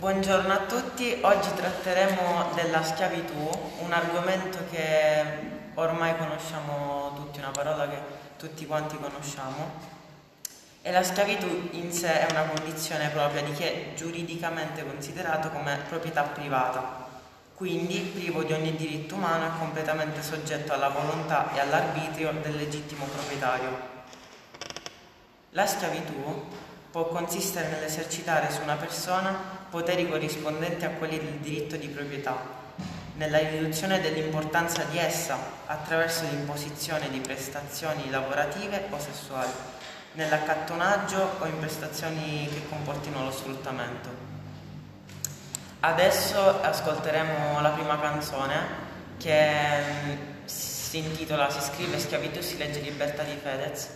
Buongiorno a tutti, oggi tratteremo della schiavitù, un argomento che ormai conosciamo tutti, una parola che tutti quanti conosciamo. E la schiavitù in sé è una condizione propria di chi è giuridicamente considerato come proprietà privata, quindi privo di ogni diritto umano e completamente soggetto alla volontà e all'arbitrio del legittimo proprietario. La schiavitù può consistere nell'esercitare su una persona poteri corrispondenti a quelli del diritto di proprietà, nella riduzione dell'importanza di essa attraverso l'imposizione di prestazioni lavorative o sessuali, nell'accattonaggio o in prestazioni che comportino lo sfruttamento. Adesso ascolteremo la prima canzone che mm, si intitola Si scrive schiavitù, si legge libertà di Fedez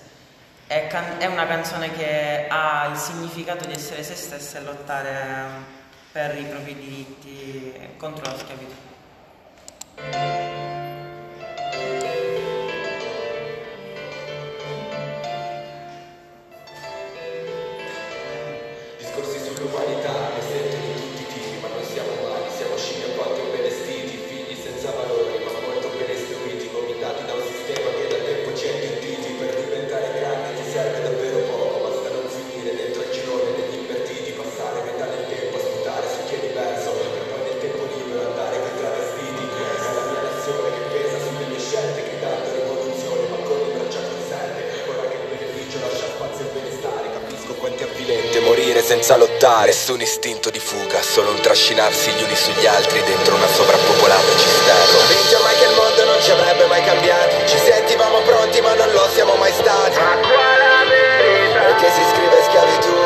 è, can- è, una canzone che ha il significato di essere se stessa e lottare per i propri diritti contro la schiavitù. Senza lottare. Nessun istinto di fuga, solo un trascinarsi gli uni sugli altri dentro una sovrappopolata cisterna. Vince mai che il mondo non ci avrebbe mai cambiati, ci sentivamo pronti ma non lo siamo mai stati. Ma qua la verità che si scrive schiavitù,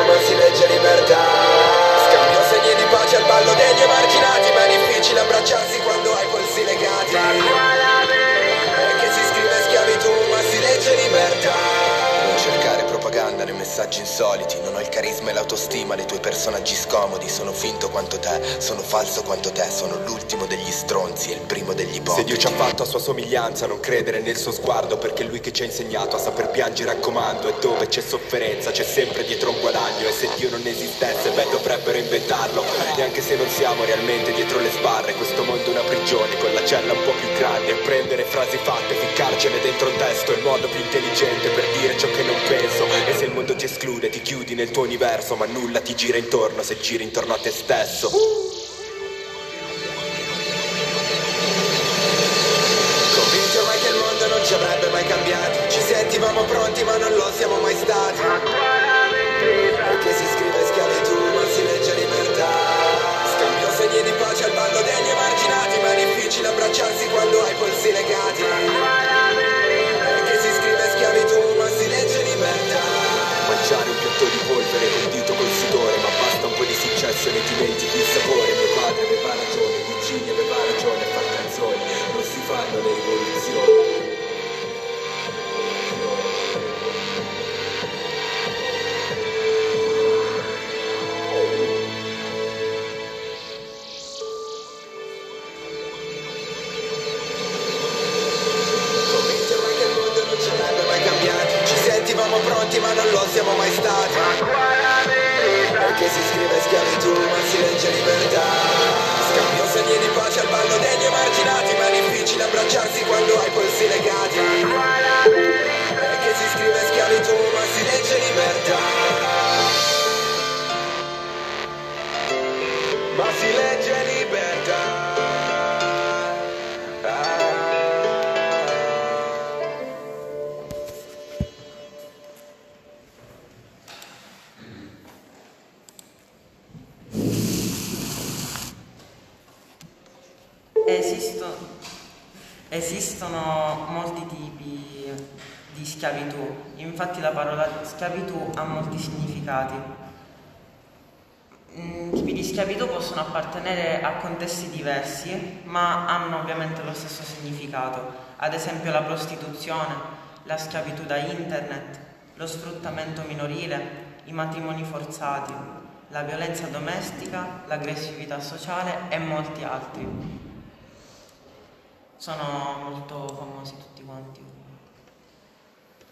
co naciska scomodi, sono finto quanto te, sono falso quanto te, sono l'ultimo degli stronzi e il primo degli ipocriti. Se Dio ci ha fatto a sua somiglianza, non credere nel suo sguardo, perché lui che ci ha insegnato a saper piangere a comando, e dove c'è sofferenza c'è sempre dietro un guadagno, e se Dio non esistesse, beh dovrebbero inventarlo, e anche se non siamo realmente dietro le sbarre, questo mondo è una prigione con la cella un po' più grande, prendere frasi fatte, ficcarcene dentro un testo è il modo più intelligente per dire ciò che non penso, e se il mondo ti esclude ti chiudi nel tuo universo, ma nulla ti gira intorno se giri intorno a te stesso. Pronti ma non lo siamo mai stati. Perché si scrive schiavitù ma si legge libertà. Scambio segni di pace al ballo degli emarginati Ma è difficile abbracciarsi quando hai polsi legati Esisto- esistono molti tipi di schiavitù, infatti la parola schiavitù ha molti significati. Mm, tipi di schiavitù possono appartenere a contesti diversi, ma hanno ovviamente lo stesso significato, ad esempio la prostituzione, la schiavitù da internet, lo sfruttamento minorile, i matrimoni forzati, la violenza domestica, l'aggressività sociale e molti altri. Sono molto famosi tutti quanti.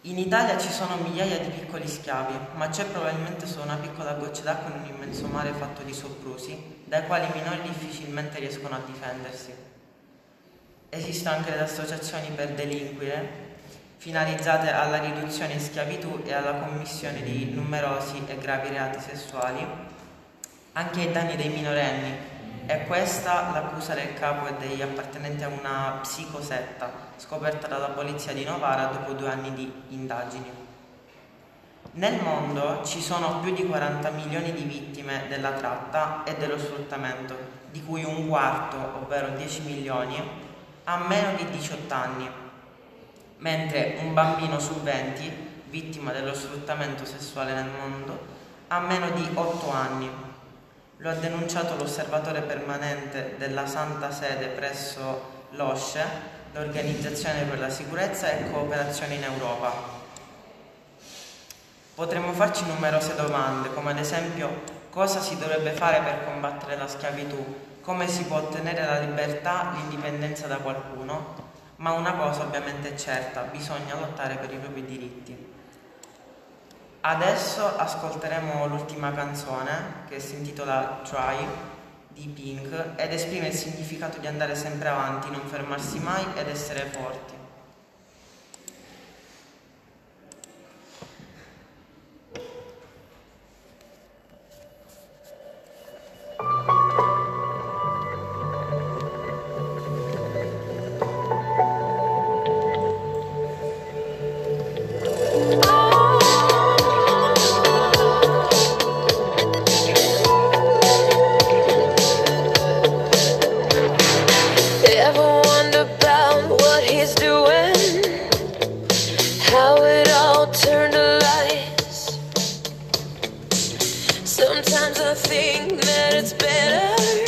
In Italia ci sono migliaia di piccoli schiavi, ma c'è probabilmente solo una piccola goccia d'acqua in un immenso mare fatto di soprusi, dai quali i minori difficilmente riescono a difendersi. Esistono anche delle associazioni per delinquere, finalizzate alla riduzione in schiavitù e alla commissione di numerosi e gravi reati sessuali, anche ai danni dei minorenni, è questa l'accusa del capo e degli appartenenti a una psicosetta scoperta dalla polizia di Novara dopo due anni di indagini. Nel mondo ci sono più di 40 milioni di vittime della tratta e dello sfruttamento, di cui un quarto, ovvero 10 milioni, ha meno di 18 anni, mentre un bambino su 20, vittima dello sfruttamento sessuale nel mondo, ha meno di 8 anni. Lo ha denunciato l'osservatore permanente della Santa Sede presso l'OSCE, l'Organizzazione per la Sicurezza e Cooperazione in Europa. Potremmo farci numerose domande, come ad esempio cosa si dovrebbe fare per combattere la schiavitù, come si può ottenere la libertà, l'indipendenza da qualcuno, ma una cosa ovviamente è certa, bisogna lottare per i propri diritti. Adesso ascolteremo l'ultima canzone che si intitola Try di Pink ed esprime il significato di andare sempre avanti, non fermarsi mai ed essere forti. Sometimes I think that it's better.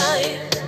fly.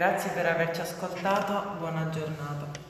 Grazie per averci ascoltato, buona giornata.